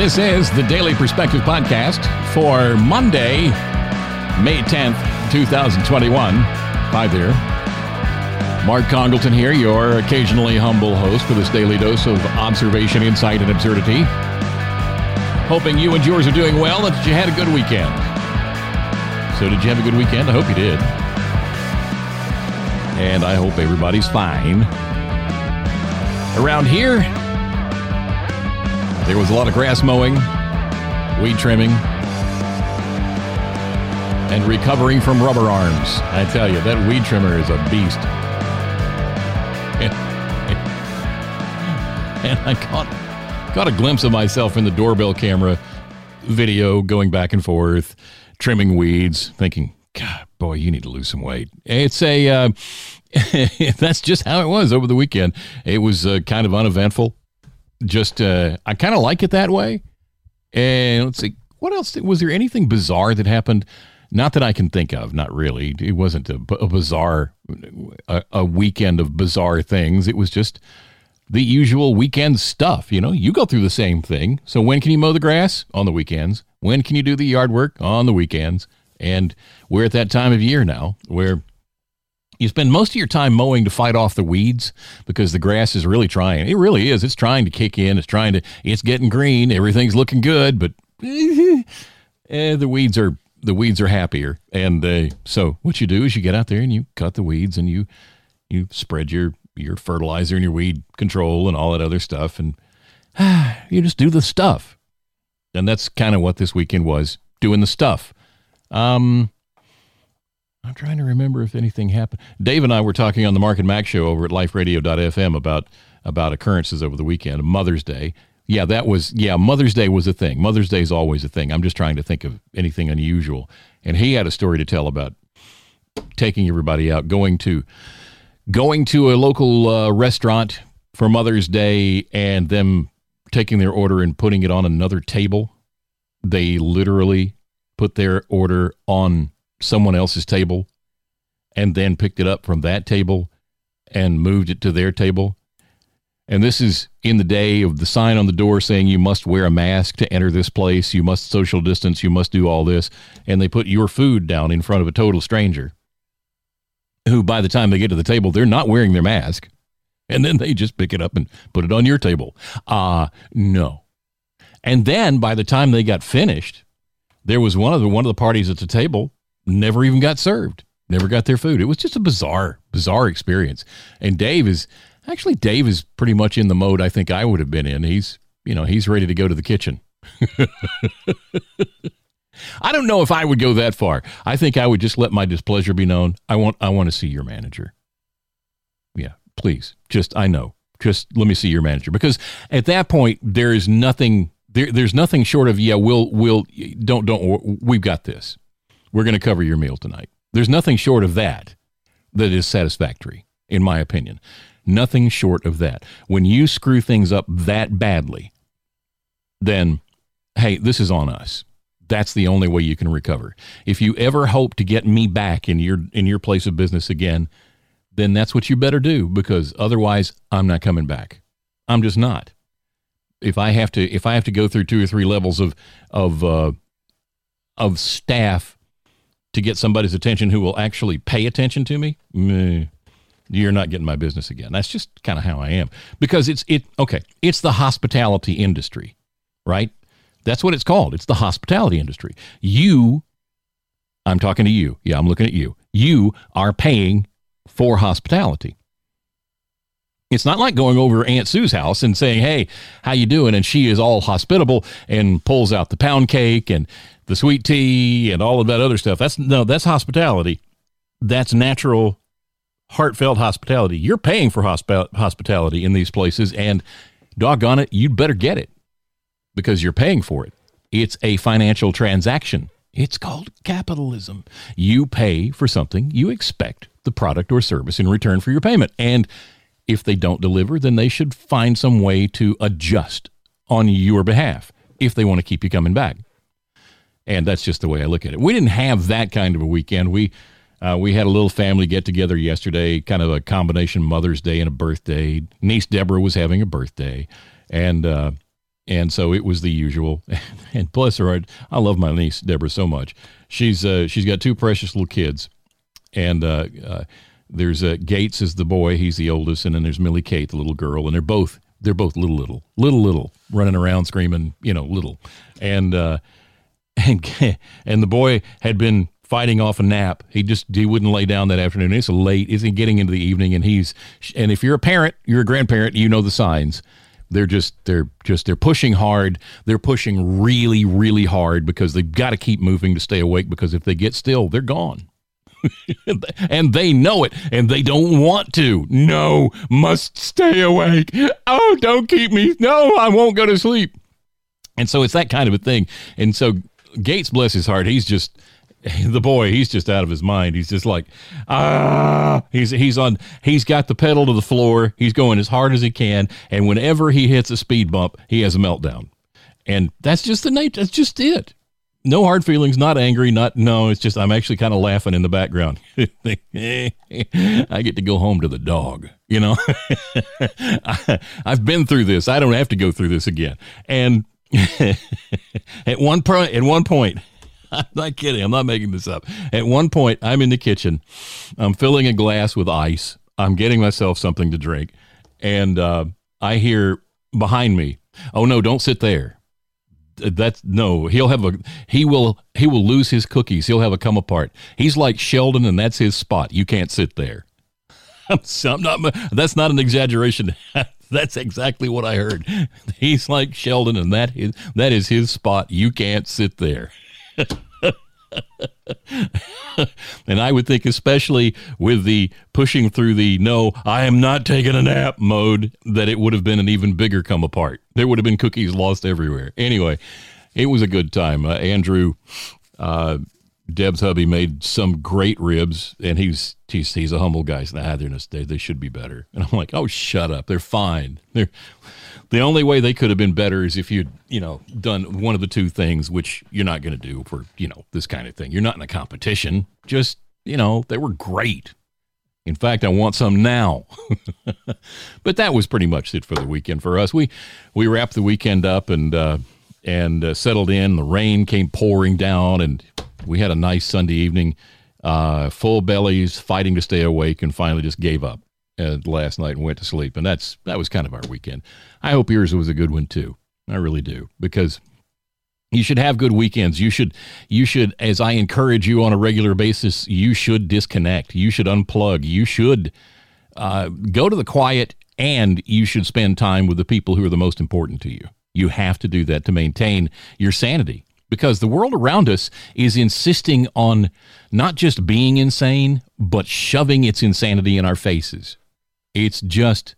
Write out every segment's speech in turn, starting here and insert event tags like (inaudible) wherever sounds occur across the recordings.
This is the Daily Perspective Podcast for Monday, May 10th, 2021. Hi there. Mark Congleton here, your occasionally humble host for this daily dose of observation, insight, and absurdity. Hoping you and yours are doing well and that you had a good weekend. So, did you have a good weekend? I hope you did. And I hope everybody's fine. Around here, there was a lot of grass mowing, weed trimming, and recovering from rubber arms. I tell you, that weed trimmer is a beast. (laughs) and I caught, caught a glimpse of myself in the doorbell camera video going back and forth, trimming weeds, thinking, God, boy, you need to lose some weight. It's a, uh, (laughs) that's just how it was over the weekend. It was uh, kind of uneventful. Just, uh, I kind of like it that way. And let's see, what else? Was there anything bizarre that happened? Not that I can think of. Not really. It wasn't a, a bizarre, a, a weekend of bizarre things. It was just the usual weekend stuff. You know, you go through the same thing. So when can you mow the grass? On the weekends. When can you do the yard work? On the weekends. And we're at that time of year now where you spend most of your time mowing to fight off the weeds because the grass is really trying. It really is. It's trying to kick in. It's trying to. It's getting green. Everything's looking good, but (laughs) eh, the weeds are the weeds are happier. And so what you do is you get out there and you cut the weeds and you you spread your your fertilizer and your weed control and all that other stuff and ah, (sighs) you just do the stuff. And that's kind of what this weekend was, doing the stuff. Um I'm trying to remember if anything happened. Dave and I were talking on the Mark and Mac show over at liferadio.fm about about occurrences over the weekend, Mother's Day. Yeah, that was yeah, Mother's Day was a thing. Mother's Day is always a thing. I'm just trying to think of anything unusual. And he had a story to tell about taking everybody out, going to going to a local uh, restaurant for Mother's Day and them taking their order and putting it on another table. They literally put their order on someone else's table and then picked it up from that table and moved it to their table. And this is in the day of the sign on the door saying you must wear a mask to enter this place, you must social distance, you must do all this. And they put your food down in front of a total stranger who, by the time they get to the table, they're not wearing their mask. And then they just pick it up and put it on your table. Ah, uh, no. And then by the time they got finished, there was one of the one of the parties at the table never even got served, never got their food. It was just a bizarre, bizarre experience. And Dave is actually Dave is pretty much in the mode I think I would have been in. He's you know he's ready to go to the kitchen. (laughs) I don't know if I would go that far. I think I would just let my displeasure be known. I want I want to see your manager. Yeah, please. Just I know. Just let me see your manager because at that point there is nothing there, there's nothing short of yeah we'll we'll don't don't we've got this we're going to cover your meal tonight. There's nothing short of that that is satisfactory, in my opinion. Nothing short of that. When you screw things up that badly, then, hey, this is on us. That's the only way you can recover. If you ever hope to get me back in your in your place of business again, then that's what you better do because otherwise I'm not coming back. I'm just not. If I have to if I have to go through two or three levels of of uh, of staff to get somebody's attention who will actually pay attention to me, meh, you're not getting my business again. That's just kind of how I am because it's it okay, it's the hospitality industry, right? That's what it's called. It's the hospitality industry. You I'm talking to you. Yeah, I'm looking at you. You are paying for hospitality. It's not like going over Aunt Sue's house and saying, "Hey, how you doing?" and she is all hospitable and pulls out the pound cake and the sweet tea and all of that other stuff. That's no, that's hospitality. That's natural, heartfelt hospitality. You're paying for hosp- hospitality in these places, and doggone it, you'd better get it because you're paying for it. It's a financial transaction. It's called capitalism. You pay for something, you expect the product or service in return for your payment. And if they don't deliver, then they should find some way to adjust on your behalf if they want to keep you coming back. And that's just the way I look at it. We didn't have that kind of a weekend. We uh, we had a little family get together yesterday, kind of a combination Mother's Day and a birthday. Niece Deborah was having a birthday, and uh, and so it was the usual. (laughs) And bless her heart, I love my niece Deborah so much. She's uh, she's got two precious little kids, and uh, uh, there's uh, Gates is the boy, he's the oldest, and then there's Millie Kate, the little girl, and they're both they're both little little little little running around screaming, you know, little, and and (laughs) and the boy had been fighting off a nap. He just he wouldn't lay down that afternoon. It's late. He getting into the evening? And he's and if you're a parent, you're a grandparent, you know the signs they're just they're just they're pushing hard they're pushing really really hard because they've got to keep moving to stay awake because if they get still they're gone (laughs) and they know it and they don't want to no must stay awake oh don't keep me no i won't go to sleep and so it's that kind of a thing and so gates bless his heart he's just (laughs) the boy, he's just out of his mind. He's just like, ah, he's he's on. He's got the pedal to the floor. He's going as hard as he can, and whenever he hits a speed bump, he has a meltdown. And that's just the nature. That's just it. No hard feelings. Not angry. Not no. It's just I'm actually kind of laughing in the background. (laughs) I get to go home to the dog. You know, (laughs) I, I've been through this. I don't have to go through this again. And (laughs) at one point, at one point (laughs) I'm not kidding. I'm not making this up. At one point, I'm in the kitchen. I'm filling a glass with ice. I'm getting myself something to drink. And uh, I hear behind me, oh, no, don't sit there. That's no, he'll have a, he will, he will lose his cookies. He'll have a come apart. He's like Sheldon, and that's his spot. You can't sit there. (laughs) I'm not, that's not an exaggeration. (laughs) that's exactly what I heard. (laughs) He's like Sheldon, and that is, that is his spot. You can't sit there. (laughs) and I would think, especially with the pushing through the no, I am not taking a nap mode, that it would have been an even bigger come apart. There would have been cookies lost everywhere. Anyway, it was a good time. Uh, Andrew, uh, Deb's hubby, made some great ribs, and he's he's he's a humble guy. So, nah, they're they, they should be better. And I'm like, oh, shut up. They're fine. They're the only way they could have been better is if you'd, you know, done one of the two things, which you're not going to do for, you know, this kind of thing. You're not in a competition. Just, you know, they were great. In fact, I want some now. (laughs) but that was pretty much it for the weekend for us. We we wrapped the weekend up and uh, and uh, settled in. The rain came pouring down, and we had a nice Sunday evening. Uh, full bellies, fighting to stay awake, and finally just gave up uh, last night and went to sleep. And that's that was kind of our weekend. I hope yours was a good one too. I really do because you should have good weekends. You should you should as I encourage you on a regular basis, you should disconnect. You should unplug. You should uh, go to the quiet and you should spend time with the people who are the most important to you. You have to do that to maintain your sanity because the world around us is insisting on not just being insane, but shoving its insanity in our faces. It's just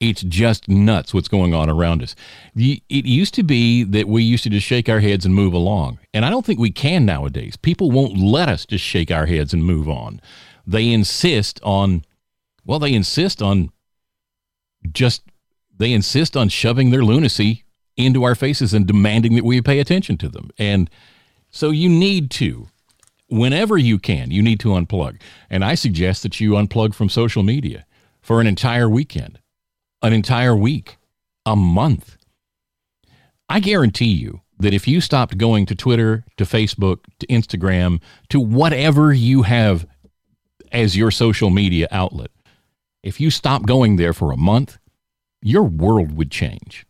it's just nuts what's going on around us. It used to be that we used to just shake our heads and move along. And I don't think we can nowadays. People won't let us just shake our heads and move on. They insist on, well, they insist on just, they insist on shoving their lunacy into our faces and demanding that we pay attention to them. And so you need to, whenever you can, you need to unplug. And I suggest that you unplug from social media for an entire weekend, an entire week, a month. I guarantee you that if you stopped going to Twitter, to Facebook, to Instagram, to whatever you have as your social media outlet, if you stop going there for a month, your world would change.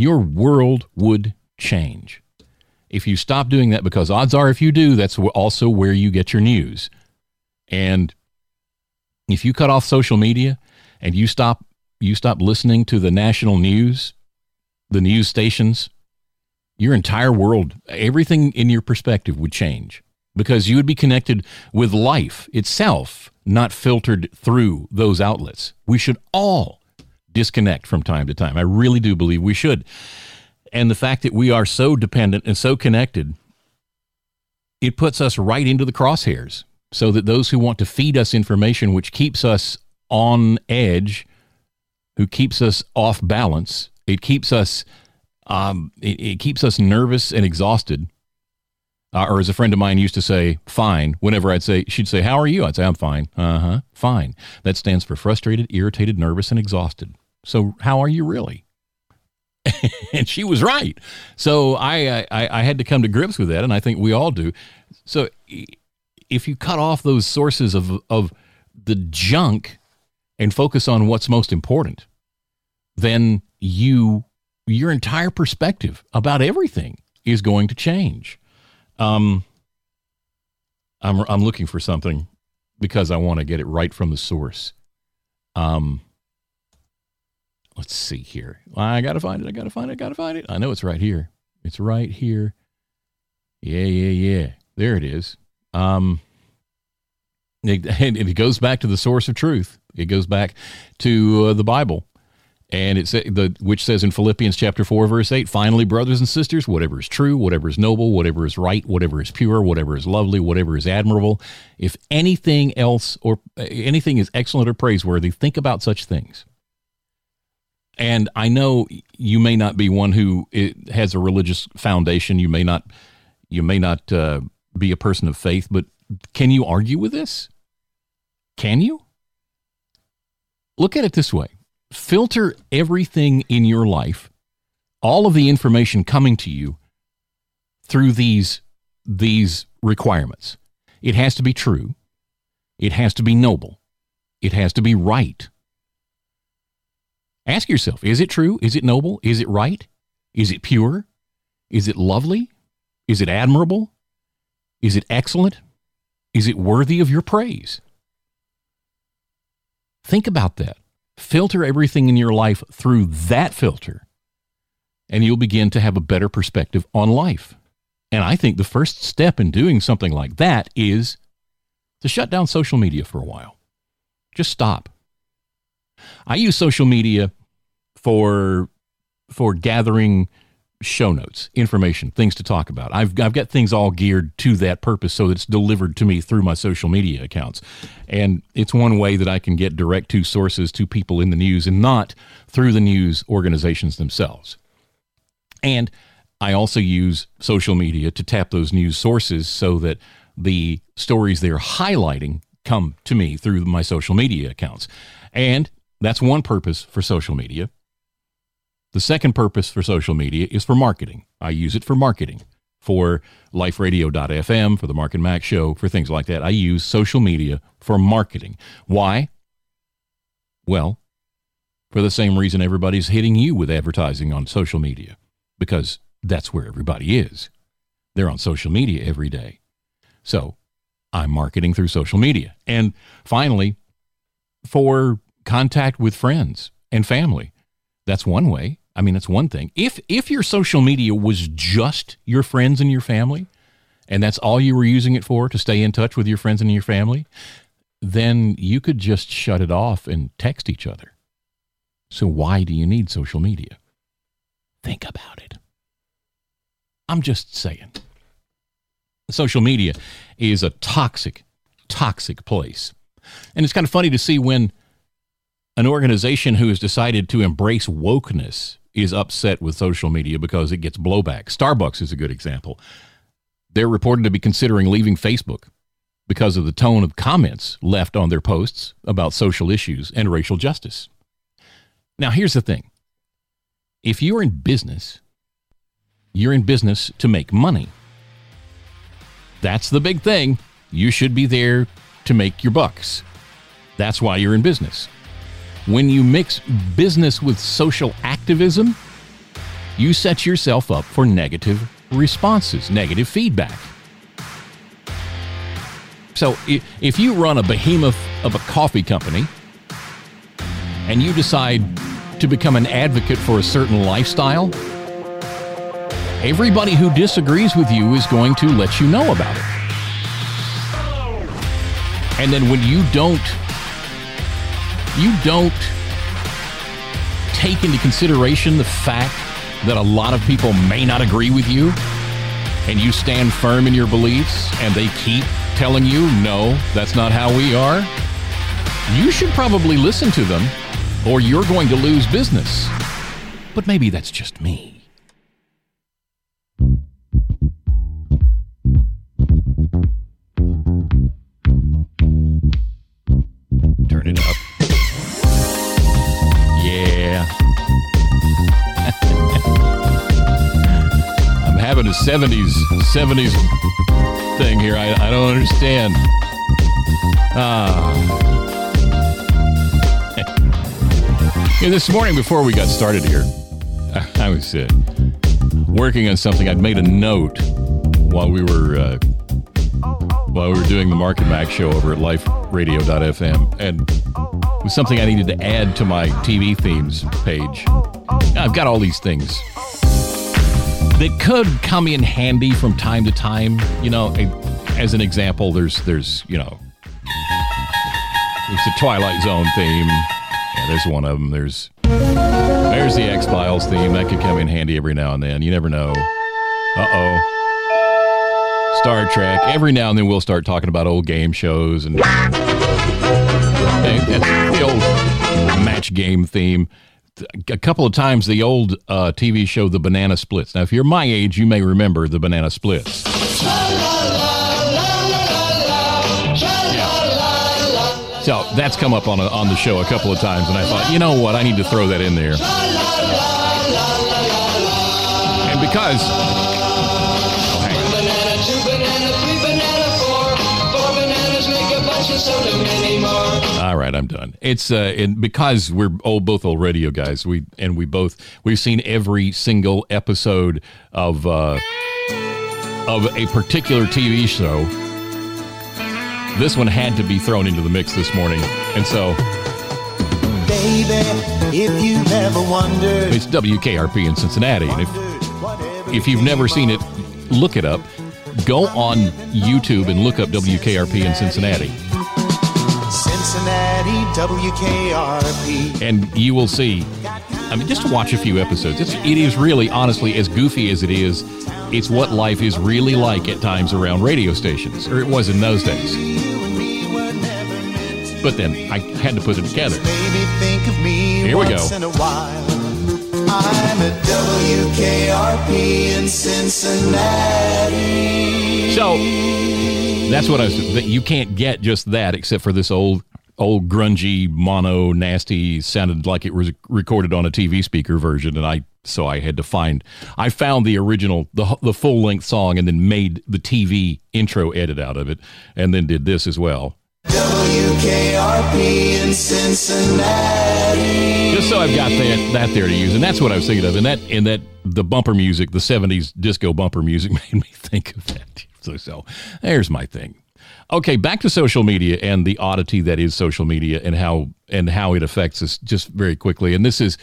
Your world would change. If you stop doing that, because odds are if you do, that's also where you get your news. And if you cut off social media and you stop you stop listening to the national news, the news stations, your entire world, everything in your perspective would change because you would be connected with life itself, not filtered through those outlets. We should all disconnect from time to time. I really do believe we should. And the fact that we are so dependent and so connected, it puts us right into the crosshairs so that those who want to feed us information which keeps us on edge, who keeps us off balance, it keeps us um, it, it, keeps us nervous and exhausted. Uh, or as a friend of mine used to say, fine. Whenever I'd say, she'd say, how are you? I'd say, I'm fine. Uh huh. Fine. That stands for frustrated, irritated, nervous, and exhausted. So how are you really? (laughs) and she was right. So I, I I had to come to grips with that, and I think we all do. So if you cut off those sources of of the junk and focus on what's most important, then you your entire perspective about everything is going to change. Um, I'm I'm looking for something because I want to get it right from the source. Um, let's see here. I gotta find it. I gotta find it. I gotta find it. I know it's right here. It's right here. Yeah, yeah, yeah. There it is. Um, it, (laughs) it goes back to the source of truth. It goes back to uh, the Bible and it's the which says in Philippians chapter 4 verse 8 finally brothers and sisters whatever is true whatever is noble whatever is right whatever is pure whatever is lovely whatever is admirable if anything else or uh, anything is excellent or praiseworthy think about such things and I know you may not be one who has a religious foundation you may not you may not uh, be a person of faith but can you argue with this can you look at it this way filter everything in your life, all of the information coming to you through these these requirements. It has to be true. It has to be noble. It has to be right. Ask yourself, is it true? Is it noble? Is it right? Is it pure? Is it lovely? Is it admirable? Is it excellent? Is it worthy of your praise? Think about that. Filter everything in your life through that filter, and you'll begin to have a better perspective on life. And I think the first step in doing something like that is to shut down social media for a while. Just stop. I use social media for for gathering show notes, information, things to talk about. I've, I've got things all geared to that purpose so that it's delivered to me through my social media accounts. And it's one way that I can get direct to sources to people in the news and not through the news organizations themselves. And I also use social media to tap those news sources so that the stories they're highlighting come to me through my social media accounts. And that's one purpose for social media. The second purpose for social media is for marketing. I use it for marketing, for liferadio.fm, for the Mark and Mack show, for things like that. I use social media for marketing. Why? Well, for the same reason everybody's hitting you with advertising on social media, because that's where everybody is. They're on social media every day. So I'm marketing through social media. And finally, for contact with friends and family. That's one way. I mean, it's one thing. If if your social media was just your friends and your family, and that's all you were using it for to stay in touch with your friends and your family, then you could just shut it off and text each other. So why do you need social media? Think about it. I'm just saying. Social media is a toxic, toxic place. And it's kind of funny to see when an organization who has decided to embrace wokeness is upset with social media because it gets blowback. Starbucks is a good example. They're reported to be considering leaving Facebook because of the tone of comments left on their posts about social issues and racial justice. Now, here's the thing if you're in business, you're in business to make money. That's the big thing. You should be there to make your bucks. That's why you're in business. When you mix business with social activism, you set yourself up for negative responses, negative feedback. So if you run a behemoth of a coffee company and you decide to become an advocate for a certain lifestyle, everybody who disagrees with you is going to let you know about it. And then when you don't you don't take into consideration the fact that a lot of people may not agree with you and you stand firm in your beliefs and they keep telling you, no, that's not how we are, you should probably listen to them or you're going to lose business. But maybe that's just me. 70s 70s thing here. I, I don't understand. Ah. (laughs) yeah, this morning before we got started here, (laughs) I, was uh, working on something. I'd made a note while we were uh, while we were doing the Mark and show over at liferadio.fm and it was something I needed to add to my TV themes page. I've got all these things that could come in handy from time to time. You know, as an example, there's there's you know, there's the Twilight Zone theme. Yeah, there's one of them. There's there's the X Files theme that could come in handy every now and then. You never know. Uh oh. Star Trek. Every now and then we'll start talking about old game shows and, and the old match game theme a couple of times the old uh, TV show The Banana Splits. Now, if you're my age, you may remember The Banana Splits. So that's come up on a, on the show a couple of times, and I thought, you know what, I need to throw that in there. And because All right, I'm done. It's uh, and because we're old, both old radio guys. We and we both we've seen every single episode of uh, of a particular TV show. This one had to be thrown into the mix this morning, and so. Baby, if you've ever wondered, it's WKRP in Cincinnati, and if if you've never seen it, look it up. Go on YouTube and look up WKRP in Cincinnati. Cincinnati, WKRP. And you will see, I mean, just to watch a few episodes, it's, it is really, honestly, as goofy as it is, it's what life is really like at times around radio stations, or it was in those days. But then I had to put it together. Here we go. I'm at WKRP in Cincinnati. So that's what I was. You can't get just that except for this old old grungy mono nasty sounded like it was recorded on a TV speaker version and I so I had to find I found the original the the full length song and then made the TV intro edit out of it and then did this as well. WKRP in Cincinnati. Just so I've got that that there to use, and that's what I was thinking of. And that and that the bumper music, the '70s disco bumper music, (laughs) made me think of that. So, so there's my thing. Okay, back to social media and the oddity that is social media and how and how it affects us just very quickly. And this is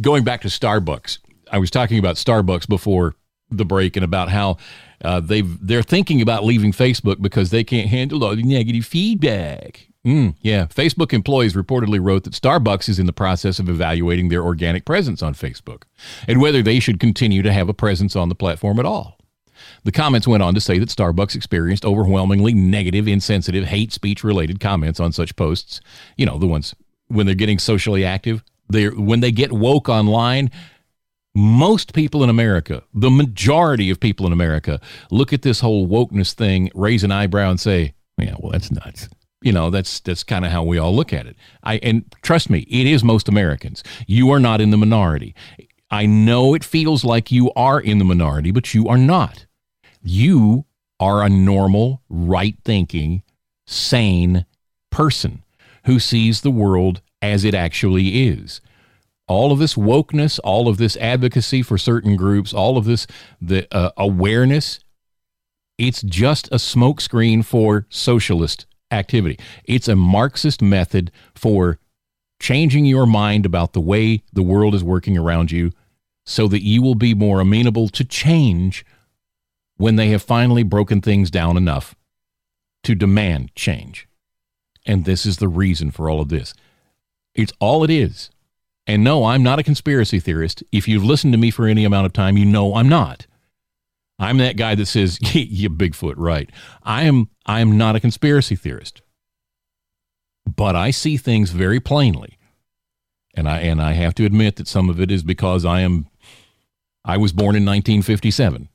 going back to Starbucks. I was talking about Starbucks before the break and about how uh, they they're thinking about leaving Facebook because they can't handle all the negative feedback. Mm, yeah, Facebook employees reportedly wrote that Starbucks is in the process of evaluating their organic presence on Facebook and whether they should continue to have a presence on the platform at all. The comments went on to say that Starbucks experienced overwhelmingly negative, insensitive, hate speech related comments on such posts. You know, the ones when they're getting socially active, they when they get woke online, most people in America, the majority of people in America, look at this whole wokeness thing, raise an eyebrow and say, "Yeah, well, that's nuts." You know, that's that's kind of how we all look at it. I and trust me, it is most Americans. You are not in the minority. I know it feels like you are in the minority, but you are not. You are a normal, right thinking, sane person who sees the world as it actually is. All of this wokeness, all of this advocacy for certain groups, all of this the uh, awareness, it's just a smokescreen for socialist activity. It's a Marxist method for changing your mind about the way the world is working around you so that you will be more amenable to change when they have finally broken things down enough to demand change. And this is the reason for all of this. It's all it is. And no, I'm not a conspiracy theorist. If you've listened to me for any amount of time, you know I'm not. I'm that guy that says, (laughs) "You Bigfoot, right?" I am. I am not a conspiracy theorist, but I see things very plainly, and I and I have to admit that some of it is because I am. I was born in 1957.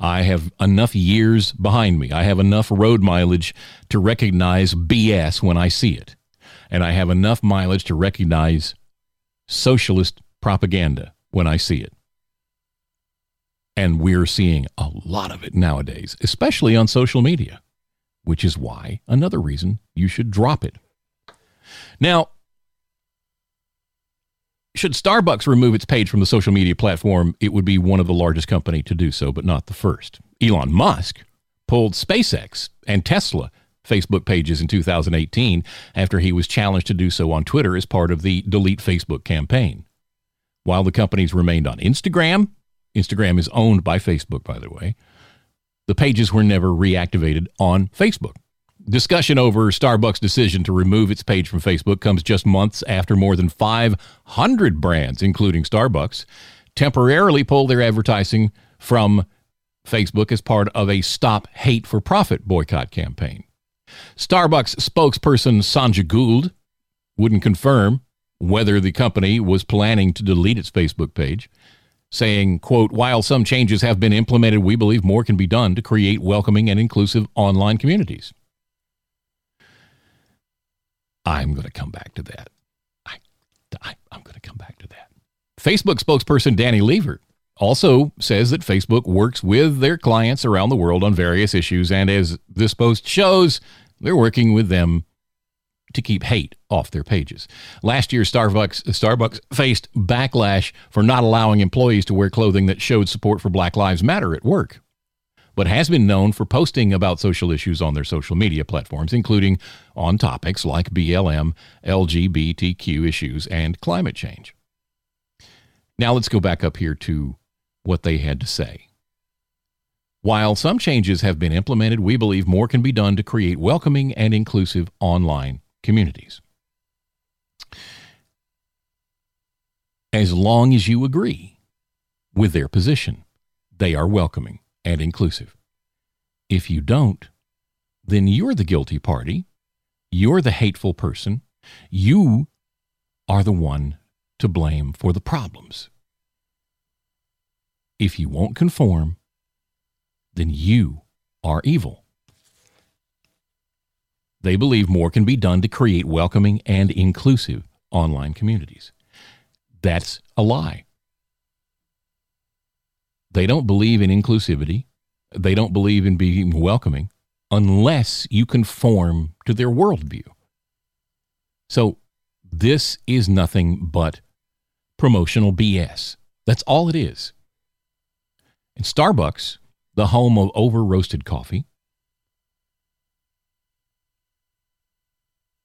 I have enough years behind me. I have enough road mileage to recognize BS when I see it. And I have enough mileage to recognize socialist propaganda when I see it. And we're seeing a lot of it nowadays, especially on social media, which is why another reason you should drop it. Now, should Starbucks remove its page from the social media platform, it would be one of the largest company to do so, but not the first. Elon Musk pulled SpaceX and Tesla Facebook pages in 2018 after he was challenged to do so on Twitter as part of the Delete Facebook campaign. While the companies remained on Instagram, Instagram is owned by Facebook, by the way, the pages were never reactivated on Facebook. Discussion over Starbucks' decision to remove its page from Facebook comes just months after more than 500 brands, including Starbucks, temporarily pulled their advertising from Facebook as part of a Stop Hate for Profit boycott campaign. Starbucks spokesperson Sanjay Gould wouldn't confirm whether the company was planning to delete its Facebook page, saying, quote, while some changes have been implemented, we believe more can be done to create welcoming and inclusive online communities. I'm going to come back to that. I, I, am going to come back to that. Facebook spokesperson Dani Lever also says that Facebook works with their clients around the world on various issues, and as this post shows, they're working with them to keep hate off their pages. Last year, Starbucks Starbucks faced backlash for not allowing employees to wear clothing that showed support for Black Lives Matter at work, but has been known for posting about social issues on their social media platforms, including on topics like BLM, LGBTQ issues, and climate change. Now let's go back up here to what they had to say. While some changes have been implemented, we believe more can be done to create welcoming and inclusive online communities. As long as you agree with their position, they are welcoming and inclusive. If you don't, then you're the guilty party. You're the hateful person. You are the one to blame for the problems. If you won't conform, then you are evil. They believe more can be done to create welcoming and inclusive online communities. That's a lie. They don't believe in inclusivity. They don't believe in being welcoming unless you conform to their worldview. So, this is nothing but promotional BS. That's all it is. And Starbucks, the home of over roasted coffee,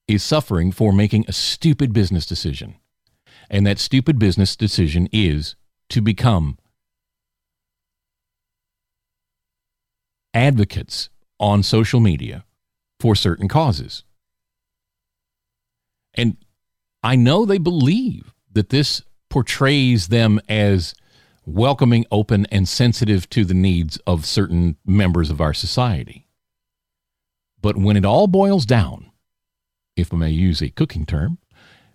is suffering for making a stupid business decision. And that stupid business decision is to become advocates on social media for certain causes. And I know they believe that this portrays them as welcoming, open, and sensitive to the needs of certain members of our society. But when it all boils down, if I may use a cooking term,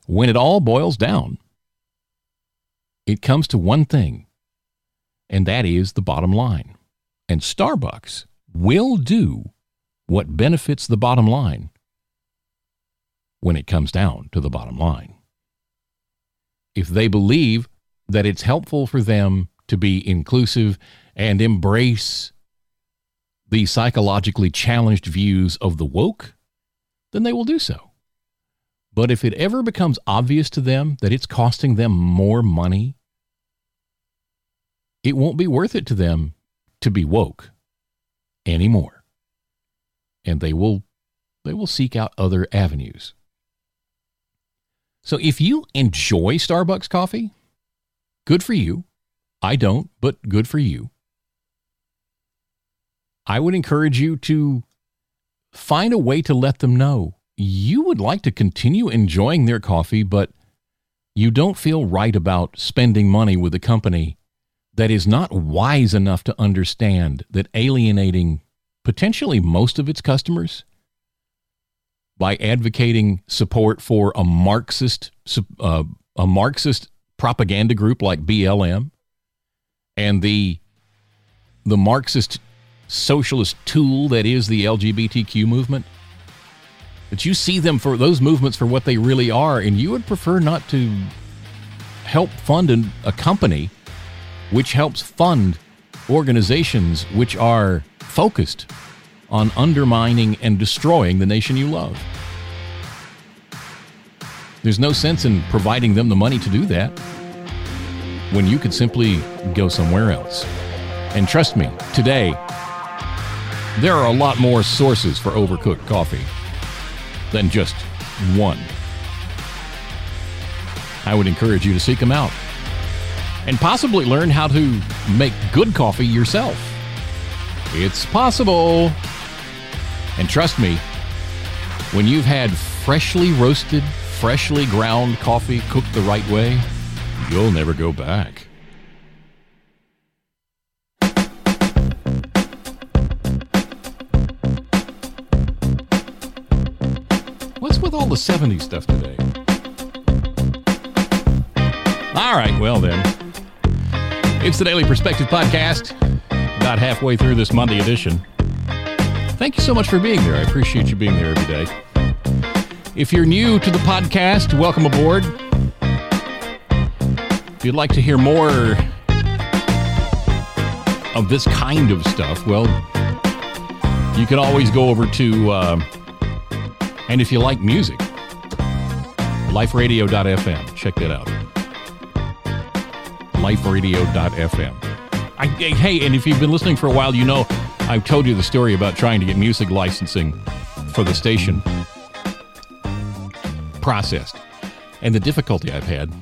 when it all boils down, it comes to one thing, and that is the bottom line. And Starbucks will do what benefits the bottom line when it comes down to the bottom line. If they believe that it's helpful for them to be inclusive and embrace the psychologically challenged views of the woke, then they will do so. But if it ever becomes obvious to them that it's costing them more money, it won't be worth it to them to be woke anymore. And they will they will seek out other avenues. So if you enjoy Starbucks coffee, Good for you. I don't, but good for you. I would encourage you to find a way to let them know you would like to continue enjoying their coffee, but you don't feel right about spending money with a company that is not wise enough to understand that alienating potentially most of its customers by advocating support for a Marxist uh, a Marxist propaganda group like BLM and the the Marxist socialist tool that is the LGBTQ movement. That you see them for those movements for what they really are, and you would prefer not to help fund an, a company which helps fund organizations which are focused on undermining and destroying the nation you love. There's no sense in providing them the money to do that when you could simply go somewhere else. And trust me, today, there are a lot more sources for overcooked coffee than just one. I would encourage you to seek them out and possibly learn how to make good coffee yourself. It's possible. And trust me, when you've had freshly roasted, freshly ground coffee cooked the right way, you'll never go back. What's with all the 70s stuff today? All right, well then. It's the Daily Perspective Podcast, about halfway through this Monday edition. Thank you so much for being there. I appreciate you being there every day. If you're new to the podcast, welcome aboard. If you'd like to hear more of this kind of stuff, well, you can always go over to, uh, and if you like music, liferadio.fm. Check that out. Liferadio.fm. I, hey, and if you've been listening for a while, you know I've told you the story about trying to get music licensing for the station processed and the difficulty I've had.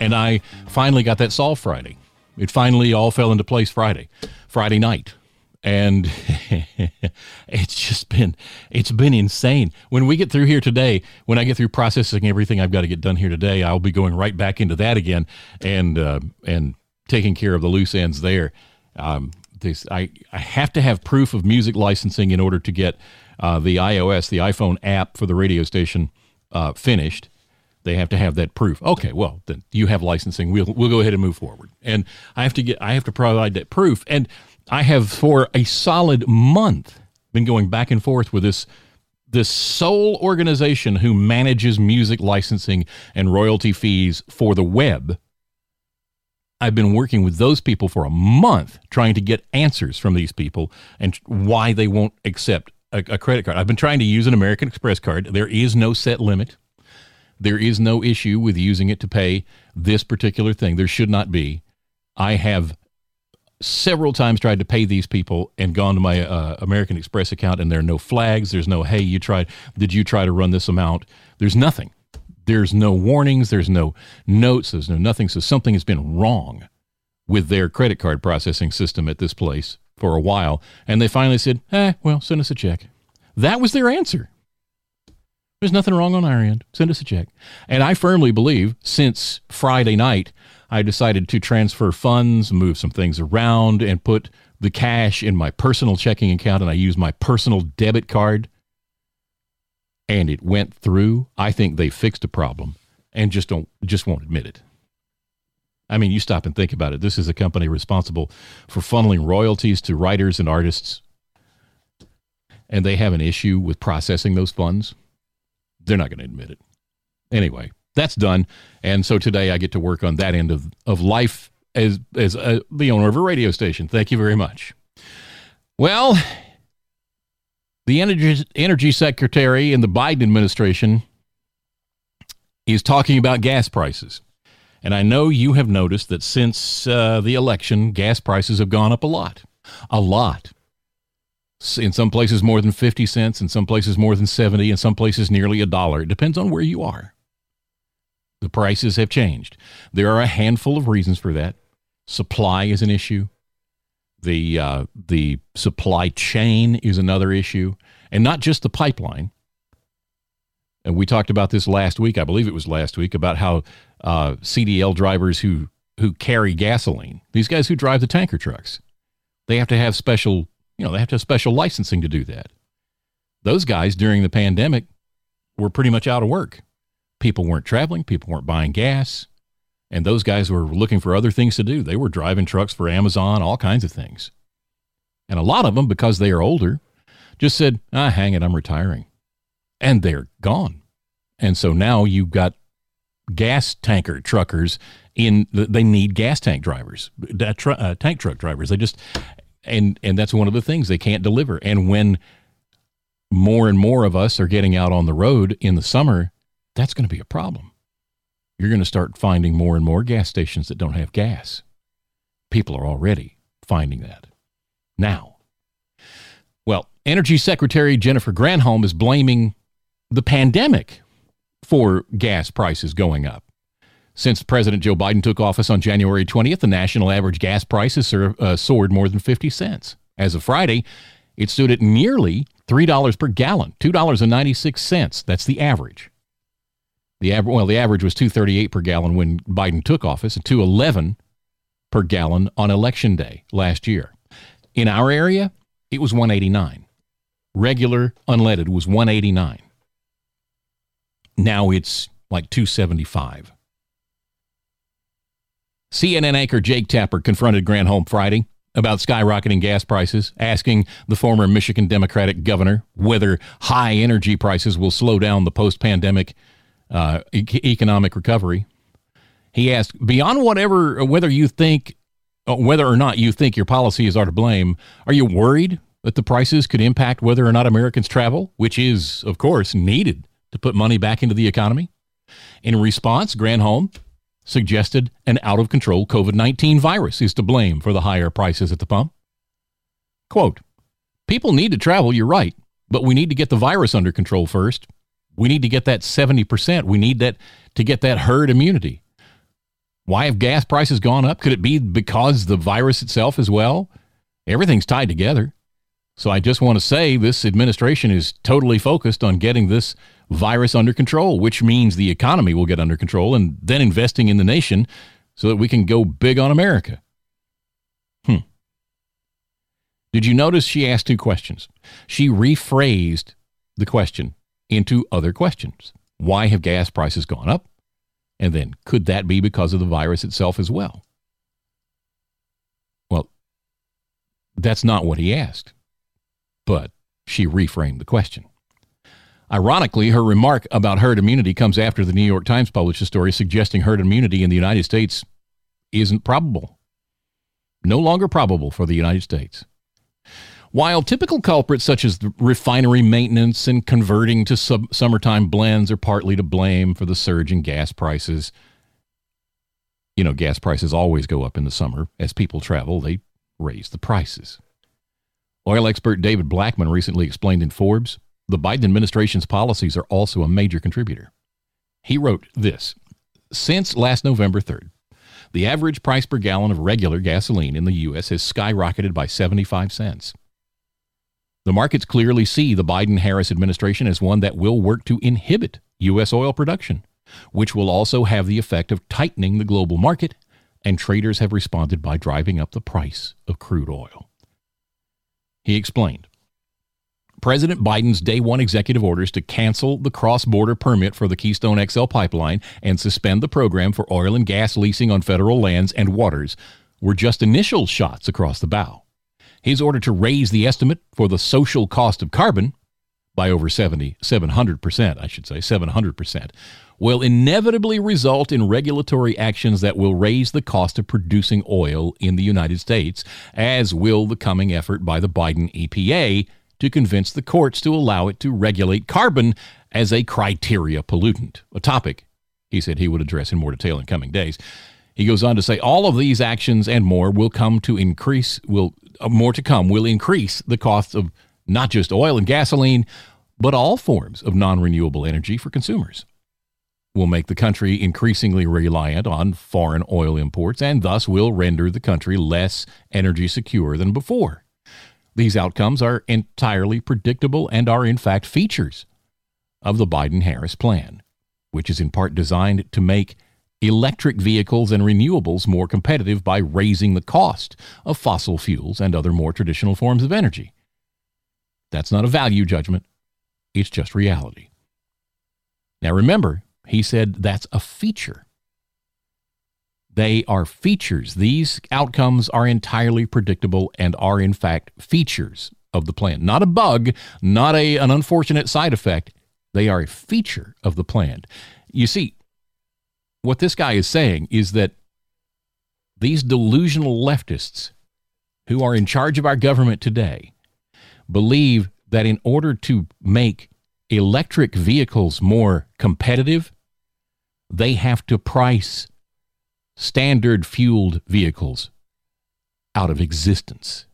And I finally got that solved Friday. It finally all fell into place Friday, Friday night. And (laughs) it's just been it's been insane. When we get through here today, when I get through processing everything I've got to get done here today, I'll be going right back into that again and uh, and taking care of the loose ends there. Um, this I, I have to have proof of music licensing in order to get uh, the iOS, the iPhone app for the radio station uh, finished. They have to have that proof. Okay, well then you have licensing. We'll we'll go ahead and move forward. And I have to get I have to provide that proof. And I have for a solid month been going back and forth with this this sole organization who manages music licensing and royalty fees for the web. I've been working with those people for a month trying to get answers from these people and why they won't accept a, a, credit card. I've been trying to use an American Express card. There is no set limit. There is no issue with using it to pay this particular thing. There should not be. I have several times tried to pay these people and gone to my uh, American Express account, and there are no flags. There's no, hey, you tried, did you try to run this amount? There's nothing. There's no warnings. There's no notes. There's no nothing. So something has been wrong with their credit card processing system at this place for a while. And they finally said, eh, well, send us a check. That was their answer. There's nothing wrong on our end. Send us a check. And I firmly believe since Friday night, I decided to transfer funds, move some things around, and put the cash in my personal checking account. And I used my personal debit card. And it went through. I think they fixed a problem and just don't just won't admit it. I mean, you stop and think about it. This is a company responsible for funneling royalties to writers and artists, and they have an issue with processing those funds. They're not going to admit it. Anyway, that's done. And so today I get to work on that end of, of life as, as a, the owner of a radio station. Thank you very much. Well, the energy, energy secretary in the Biden administration is talking about gas prices. And I know you have noticed that since uh, the election, gas prices have gone up a lot. A lot. In some places, more than 50 cents, in some places, more than 70, in some places, nearly a dollar. It depends on where you are. The prices have changed. There are a handful of reasons for that. Supply is an issue. The, uh, the supply chain is another issue, and not just the pipeline. And we talked about this last week. I believe it was last week about how uh, CDL drivers who who carry gasoline, these guys who drive the tanker trucks, they have to have special, you know, they have to have special licensing to do that. Those guys during the pandemic were pretty much out of work. People weren't traveling, people weren't buying gas, and those guys were looking for other things to do. They were driving trucks for Amazon, all kinds of things. And a lot of them, because they are older, just said, ah, hang it, I'm retiring. And they're gone. And so now you've got gas tanker truckers in they need gas tank drivers, uh, tank truck drivers. They just and and that's one of the things they can't deliver. And when more and more of us are getting out on the road in the summer, that's going to be a problem. You're going to start finding more and more gas stations that don't have gas. People are already finding that now. Well, Energy Secretary Jennifer Granholm is blaming the pandemic for gas prices going up. Since President Joe Biden took office on January 20th, the national average gas prices uh, soared more than 50 cents. As of Friday, it stood at nearly $3 per gallon, $2.96. That's the average. The average well, the average was 238 per gallon when Biden took office and 211 per gallon on election day last year. In our area, it was 189. Regular unleaded was 189. Now it's like 275. CNN anchor Jake Tapper confronted Granholm Friday about skyrocketing gas prices, asking the former Michigan Democratic governor whether high energy prices will slow down the post pandemic uh, e- economic recovery. He asked, beyond whatever, whether you think, uh, whether or not you think your policies are to blame, are you worried that the prices could impact whether or not Americans travel, which is, of course, needed to put money back into the economy? In response, Granholm suggested an out of control COVID 19 virus is to blame for the higher prices at the pump. Quote People need to travel, you're right, but we need to get the virus under control first. We need to get that 70%. We need that to get that herd immunity. Why have gas prices gone up? Could it be because the virus itself as well? Everything's tied together. So I just want to say this administration is totally focused on getting this virus under control, which means the economy will get under control and then investing in the nation so that we can go big on America. Hmm. Did you notice she asked two questions? She rephrased the question into other questions. Why have gas prices gone up? And then, could that be because of the virus itself as well? Well, that's not what he asked, but she reframed the question. Ironically, her remark about herd immunity comes after the New York Times published a story suggesting herd immunity in the United States isn't probable. No longer probable for the United States. While typical culprits such as refinery maintenance and converting to sub- summertime blends are partly to blame for the surge in gas prices, you know, gas prices always go up in the summer. As people travel, they raise the prices. Oil expert David Blackman recently explained in Forbes the Biden administration's policies are also a major contributor. He wrote this Since last November 3rd, the average price per gallon of regular gasoline in the U.S. has skyrocketed by 75 cents. The markets clearly see the Biden Harris administration as one that will work to inhibit U.S. oil production, which will also have the effect of tightening the global market, and traders have responded by driving up the price of crude oil. He explained President Biden's day one executive orders to cancel the cross border permit for the Keystone XL pipeline and suspend the program for oil and gas leasing on federal lands and waters were just initial shots across the bow. His order to raise the estimate for the social cost of carbon by over 70, 700%, I should say, 700%, will inevitably result in regulatory actions that will raise the cost of producing oil in the United States, as will the coming effort by the Biden EPA to convince the courts to allow it to regulate carbon as a criteria pollutant, a topic he said he would address in more detail in coming days. He goes on to say all of these actions and more will come to increase will uh, more to come will increase the cost of not just oil and gasoline, but all forms of non renewable energy for consumers. Will make the country increasingly reliant on foreign oil imports and thus will render the country less energy secure than before. These outcomes are entirely predictable and are, in fact, features of the Biden Harris plan, which is in part designed to make electric vehicles and renewables more competitive by raising the cost of fossil fuels and other more traditional forms of energy. That's not a value judgment, it's just reality. Now remember, he said that's a feature. They are features. These outcomes are entirely predictable and are, in fact, features of the plan. Not a bug, not a, an unfortunate side effect. They are a feature of the plan. You see, what this guy is saying is that these delusional leftists who are in charge of our government today believe that in order to make electric vehicles more competitive, they have to price standard fueled vehicles out of existence.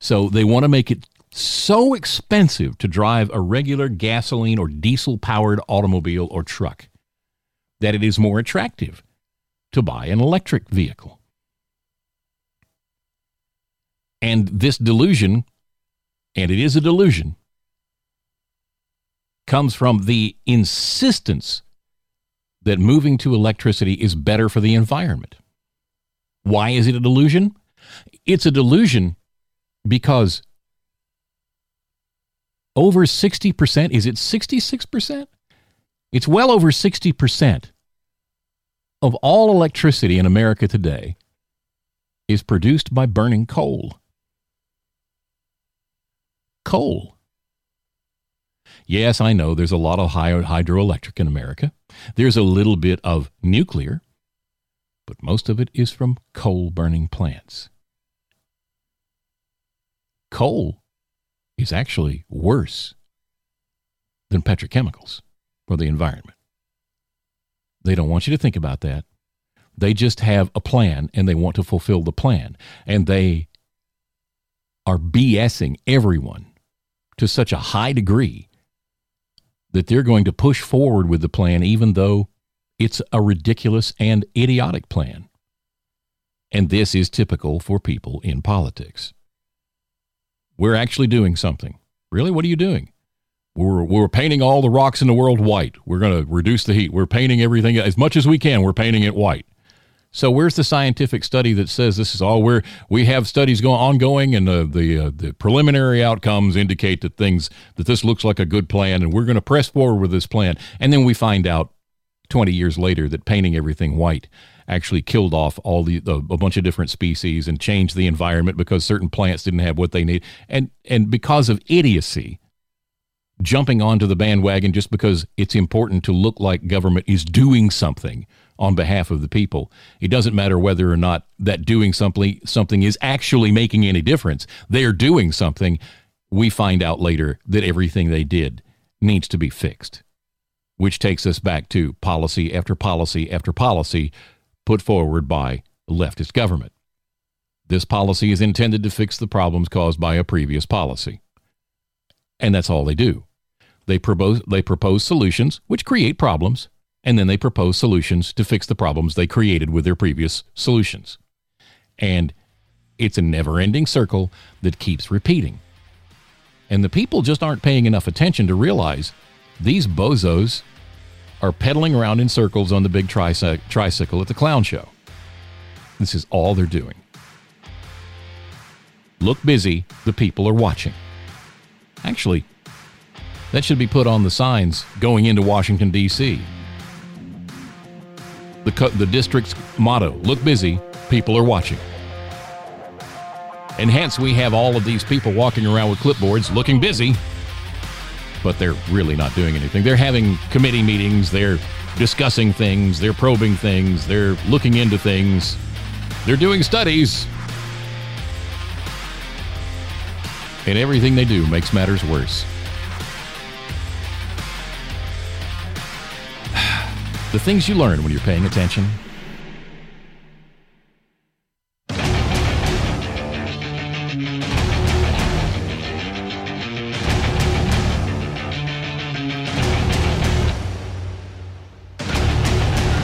So they want to make it so expensive to drive a regular gasoline or diesel powered automobile or truck that it is more attractive to buy an electric vehicle. And this delusion, and it is a delusion, comes from the insistence that moving to electricity is better for the environment. Why is it a delusion? It's a delusion because over 60%, is it 66%? It's well over 60% of all electricity in America today is produced by burning coal. Coal. Yes, I know there's a lot of hydroelectric in America. There's a little bit of nuclear, but most of it is from coal burning plants. Coal is actually worse than petrochemicals for the environment. They don't want you to think about that. They just have a plan and they want to fulfill the plan. And they are BSing everyone to such a high degree that they're going to push forward with the plan, even though it's a ridiculous and idiotic plan. And this is typical for people in politics. We're actually doing something. Really? What are you doing? We're, we're painting all the rocks in the world white. We're going to reduce the heat. We're painting everything as much as we can. We're painting it white. So where's the scientific study that says this is all? Where we have studies going ongoing, and the the, uh, the preliminary outcomes indicate that things that this looks like a good plan, and we're going to press forward with this plan. And then we find out 20 years later that painting everything white actually killed off all the, the, a bunch of different species and changed the environment because certain plants didn't have what they need, and and because of idiocy jumping onto the bandwagon just because it's important to look like government is doing something on behalf of the people. It doesn't matter whether or not that doing something something is actually making any difference. They are doing something. We find out later that everything they did needs to be fixed. Which takes us back to policy after policy after policy put forward by leftist government. This policy is intended to fix the problems caused by a previous policy. And that's all they do. They propose, they propose solutions which create problems, and then they propose solutions to fix the problems they created with their previous solutions. And it's a never ending circle that keeps repeating. And the people just aren't paying enough attention to realize these bozos are pedaling around in circles on the big tricy- tricycle at the clown show. This is all they're doing. Look busy, the people are watching. Actually, that should be put on the signs going into Washington, D.C. The, co- the district's motto look busy, people are watching. And hence, we have all of these people walking around with clipboards looking busy, but they're really not doing anything. They're having committee meetings, they're discussing things, they're probing things, they're looking into things, they're doing studies. And everything they do makes matters worse. The things you learn when you're paying attention.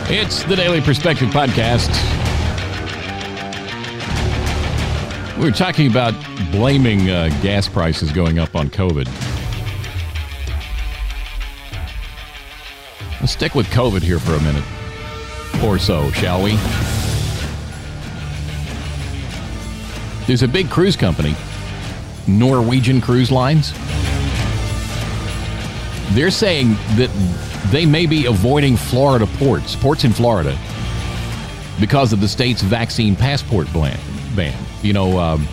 It's the Daily Perspective Podcast. We are talking about blaming uh, gas prices going up on COVID. Let's stick with COVID here for a minute or so, shall we? There's a big cruise company, Norwegian Cruise Lines. They're saying that they may be avoiding Florida ports, ports in Florida, because of the state's vaccine passport ban. ban. You know, um,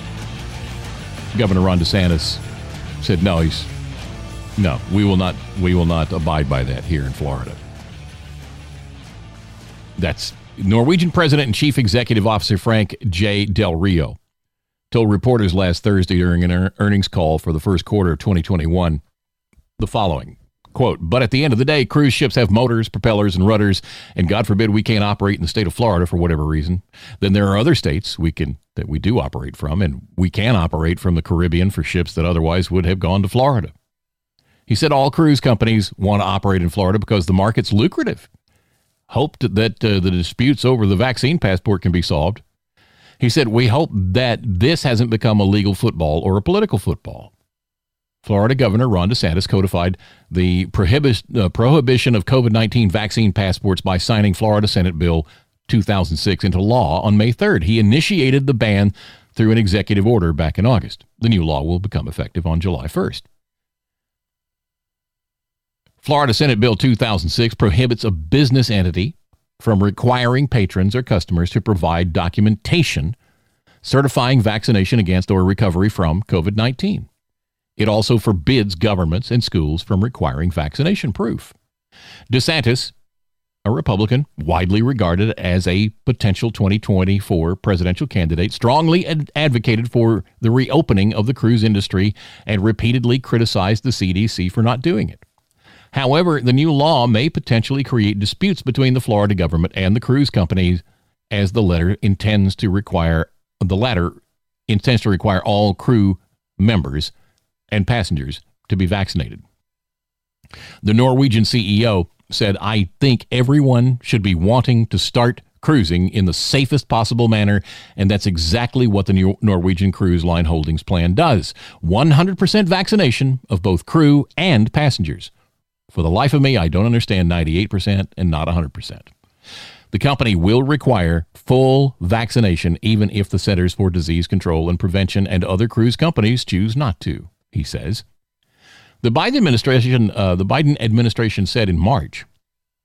Governor Ron DeSantis said no, he's no, we will not. We will not abide by that here in Florida. That's Norwegian President and Chief Executive Officer Frank J. Del Rio told reporters last Thursday during an earnings call for the first quarter of 2021 the following quote but at the end of the day cruise ships have motors propellers and rudders and god forbid we can't operate in the state of florida for whatever reason then there are other states we can that we do operate from and we can operate from the caribbean for ships that otherwise would have gone to florida he said all cruise companies want to operate in florida because the market's lucrative hoped that uh, the disputes over the vaccine passport can be solved. He said, We hope that this hasn't become a legal football or a political football. Florida Governor Ron DeSantis codified the prohibi- uh, prohibition of COVID 19 vaccine passports by signing Florida Senate Bill 2006 into law on May 3rd. He initiated the ban through an executive order back in August. The new law will become effective on July 1st. Florida Senate Bill 2006 prohibits a business entity from requiring patrons or customers to provide documentation certifying vaccination against or recovery from COVID 19. It also forbids governments and schools from requiring vaccination proof. DeSantis, a Republican widely regarded as a potential 2024 presidential candidate, strongly ad- advocated for the reopening of the cruise industry and repeatedly criticized the CDC for not doing it. However, the new law may potentially create disputes between the Florida government and the cruise companies as the letter intends to require the latter intends to require all crew members and passengers to be vaccinated. The Norwegian CEO said, I think everyone should be wanting to start cruising in the safest possible manner, and that's exactly what the Norwegian Cruise Line Holdings plan does 100% vaccination of both crew and passengers. For the life of me, I don't understand 98% and not 100%. The company will require full vaccination even if the Centers for Disease Control and Prevention and other cruise companies choose not to, he says. The Biden administration, uh, the Biden administration said in March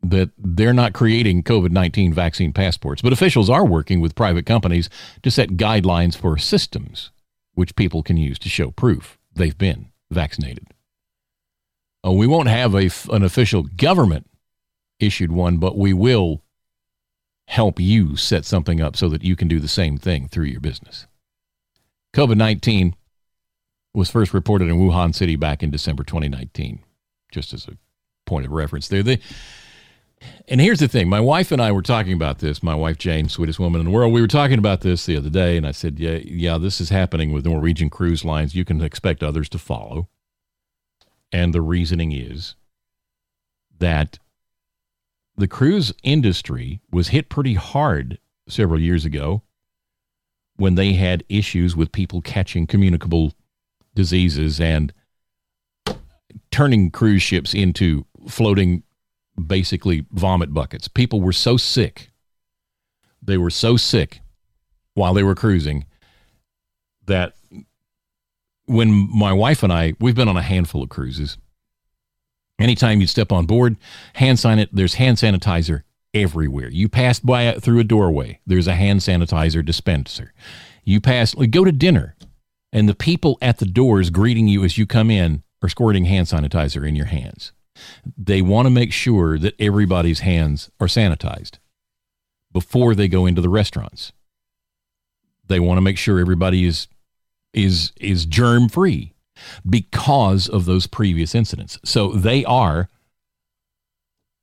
that they're not creating COVID 19 vaccine passports, but officials are working with private companies to set guidelines for systems which people can use to show proof they've been vaccinated. Uh, we won't have a, an official government issued one, but we will help you set something up so that you can do the same thing through your business. COVID 19 was first reported in Wuhan City back in December 2019, just as a point of reference there. They, and here's the thing my wife and I were talking about this, my wife Jane, sweetest woman in the world. We were talking about this the other day, and I said, Yeah, yeah, this is happening with Norwegian cruise lines. You can expect others to follow. And the reasoning is that the cruise industry was hit pretty hard several years ago when they had issues with people catching communicable diseases and turning cruise ships into floating basically vomit buckets. People were so sick. They were so sick while they were cruising that when my wife and I, we've been on a handful of cruises. Anytime you step on board, hand sign it, there's hand sanitizer everywhere. You pass by through a doorway, there's a hand sanitizer dispenser. You pass, go to dinner, and the people at the doors greeting you as you come in are squirting hand sanitizer in your hands. They want to make sure that everybody's hands are sanitized before they go into the restaurants. They want to make sure everybody is is is germ free because of those previous incidents. So they are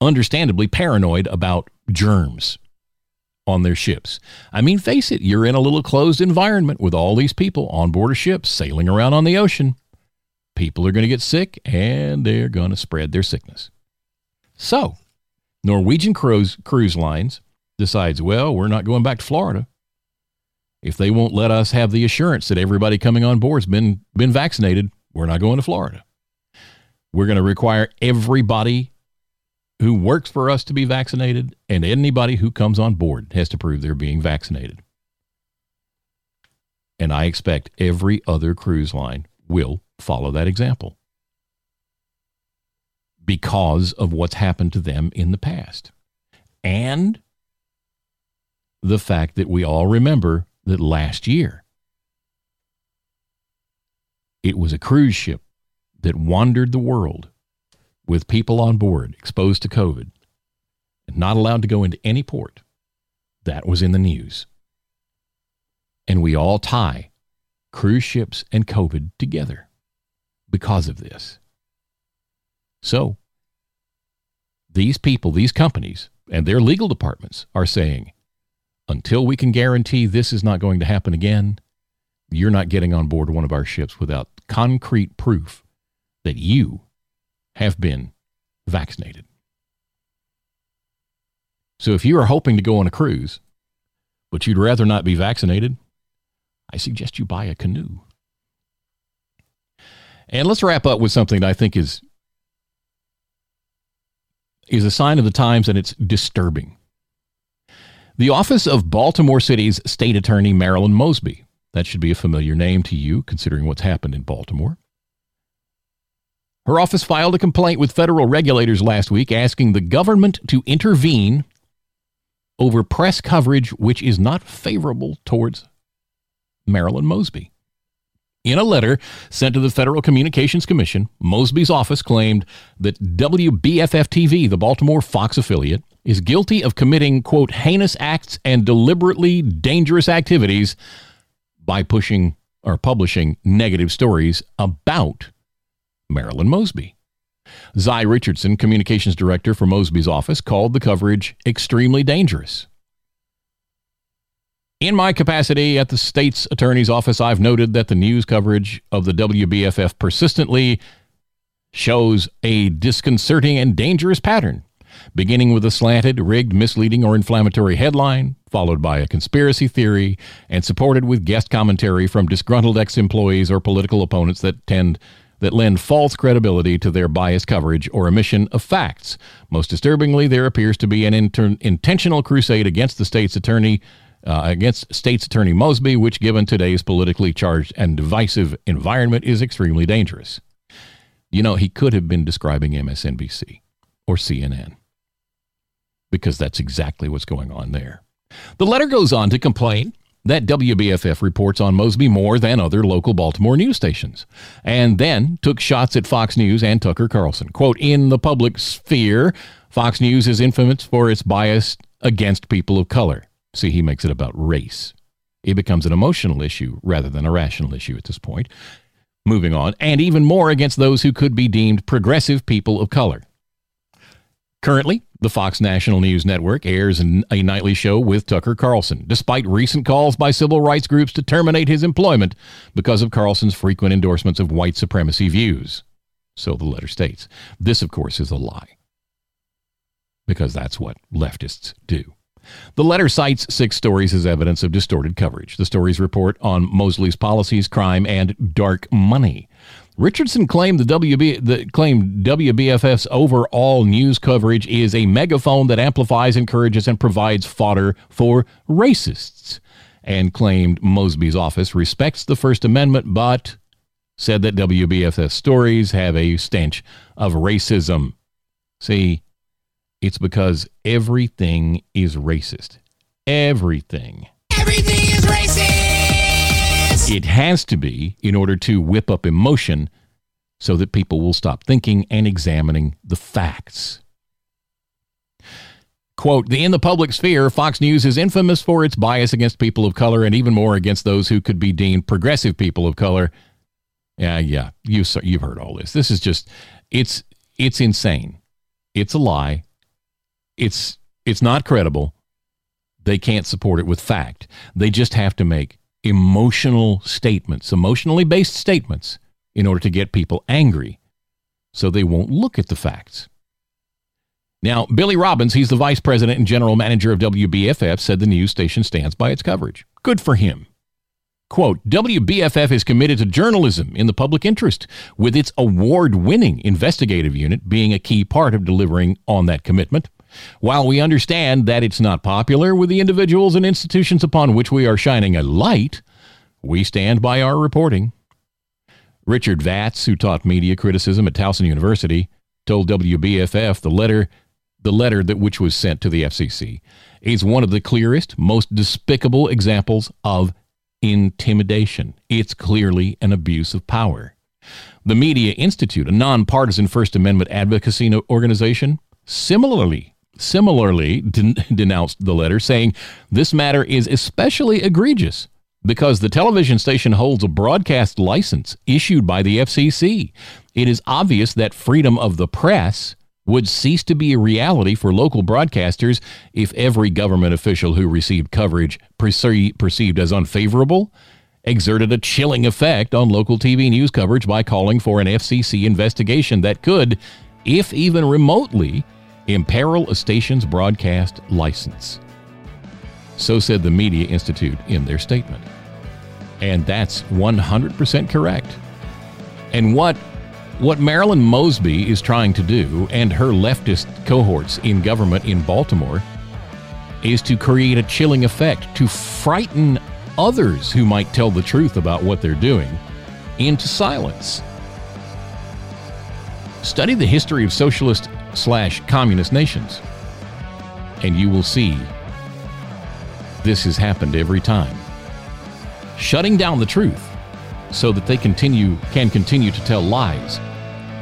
understandably paranoid about germs on their ships. I mean, face it, you're in a little closed environment with all these people on board a ship sailing around on the ocean. People are going to get sick and they're going to spread their sickness. So, Norwegian cruise, cruise lines decides, well, we're not going back to Florida if they won't let us have the assurance that everybody coming on board has been been vaccinated, we're not going to Florida. We're going to require everybody who works for us to be vaccinated, and anybody who comes on board has to prove they're being vaccinated. And I expect every other cruise line will follow that example because of what's happened to them in the past. And the fact that we all remember that last year it was a cruise ship that wandered the world with people on board exposed to COVID and not allowed to go into any port. That was in the news. And we all tie cruise ships and COVID together because of this. So, these people, these companies, and their legal departments are saying, until we can guarantee this is not going to happen again, you're not getting on board one of our ships without concrete proof that you have been vaccinated. So if you are hoping to go on a cruise, but you'd rather not be vaccinated, I suggest you buy a canoe. And let's wrap up with something that I think is is a sign of the times and it's disturbing. The office of Baltimore City's State Attorney Marilyn Mosby, that should be a familiar name to you considering what's happened in Baltimore. Her office filed a complaint with federal regulators last week asking the government to intervene over press coverage which is not favorable towards Marilyn Mosby. In a letter sent to the Federal Communications Commission, Mosby's office claimed that WBFF TV, the Baltimore Fox affiliate, is guilty of committing, quote, heinous acts and deliberately dangerous activities by pushing or publishing negative stories about Marilyn Mosby. Zy Richardson, communications director for Mosby's office, called the coverage extremely dangerous. In my capacity at the state's attorney's office, I've noted that the news coverage of the WBFF persistently shows a disconcerting and dangerous pattern, beginning with a slanted, rigged, misleading, or inflammatory headline, followed by a conspiracy theory, and supported with guest commentary from disgruntled ex employees or political opponents that tend that lend false credibility to their biased coverage or omission of facts. Most disturbingly, there appears to be an inter- intentional crusade against the state's attorney uh, against State's Attorney Mosby, which, given today's politically charged and divisive environment, is extremely dangerous. You know, he could have been describing MSNBC or CNN because that's exactly what's going on there. The letter goes on to complain that WBFF reports on Mosby more than other local Baltimore news stations, and then took shots at Fox News and Tucker Carlson. Quote, in the public sphere, Fox News is infamous for its bias against people of color. See, he makes it about race. It becomes an emotional issue rather than a rational issue at this point. Moving on, and even more against those who could be deemed progressive people of color. Currently, the Fox National News Network airs a nightly show with Tucker Carlson, despite recent calls by civil rights groups to terminate his employment because of Carlson's frequent endorsements of white supremacy views. So the letter states. This, of course, is a lie, because that's what leftists do. The letter cites six stories as evidence of distorted coverage. The stories report on Mosley's policies, crime, and dark money. Richardson claimed the WB the claimed WBFF's overall news coverage is a megaphone that amplifies, encourages, and provides fodder for racists, and claimed Mosby's office respects the First Amendment, but said that WBFF stories have a stench of racism. See, it's because everything is racist. Everything. Everything is racist. It has to be in order to whip up emotion so that people will stop thinking and examining the facts. Quote, the in the public sphere, Fox News is infamous for its bias against people of color and even more against those who could be deemed progressive people of color. Yeah, yeah, you, you've heard all this. This is just, it's, it's insane. It's a lie it's it's not credible. They can't support it with fact. They just have to make emotional statements, emotionally based statements in order to get people angry so they won't look at the facts. Now, Billy Robbins, he's the vice president and general manager of WBFF, said the news station stands by its coverage. Good for him. Quote WBFF is committed to journalism in the public interest, with its award winning investigative unit being a key part of delivering on that commitment. While we understand that it's not popular with the individuals and institutions upon which we are shining a light, we stand by our reporting. Richard Vatz, who taught media criticism at Towson University, told WBFF the letter the letter that which was sent to the FCC is one of the clearest, most despicable examples of intimidation. It's clearly an abuse of power. The Media Institute, a nonpartisan First Amendment advocacy organization, similarly similarly den- (laughs) denounced the letter, saying this matter is especially egregious because the television station holds a broadcast license issued by the FCC. It is obvious that freedom of the press would cease to be a reality for local broadcasters if every government official who received coverage perce- perceived as unfavorable exerted a chilling effect on local TV news coverage by calling for an FCC investigation that could, if even remotely, imperil a station's broadcast license. So said the Media Institute in their statement. And that's 100% correct. And what what Marilyn Mosby is trying to do and her leftist cohorts in government in Baltimore is to create a chilling effect to frighten others who might tell the truth about what they're doing into silence. Study the history of socialist slash communist nations, and you will see this has happened every time. Shutting down the truth so that they continue can continue to tell lies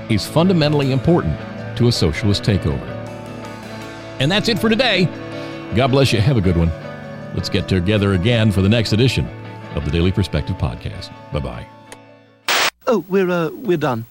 is fundamentally important to a socialist takeover. And that's it for today. God bless you. Have a good one. Let's get together again for the next edition of the Daily Perspective Podcast. Bye bye. Oh, we're uh, we're done.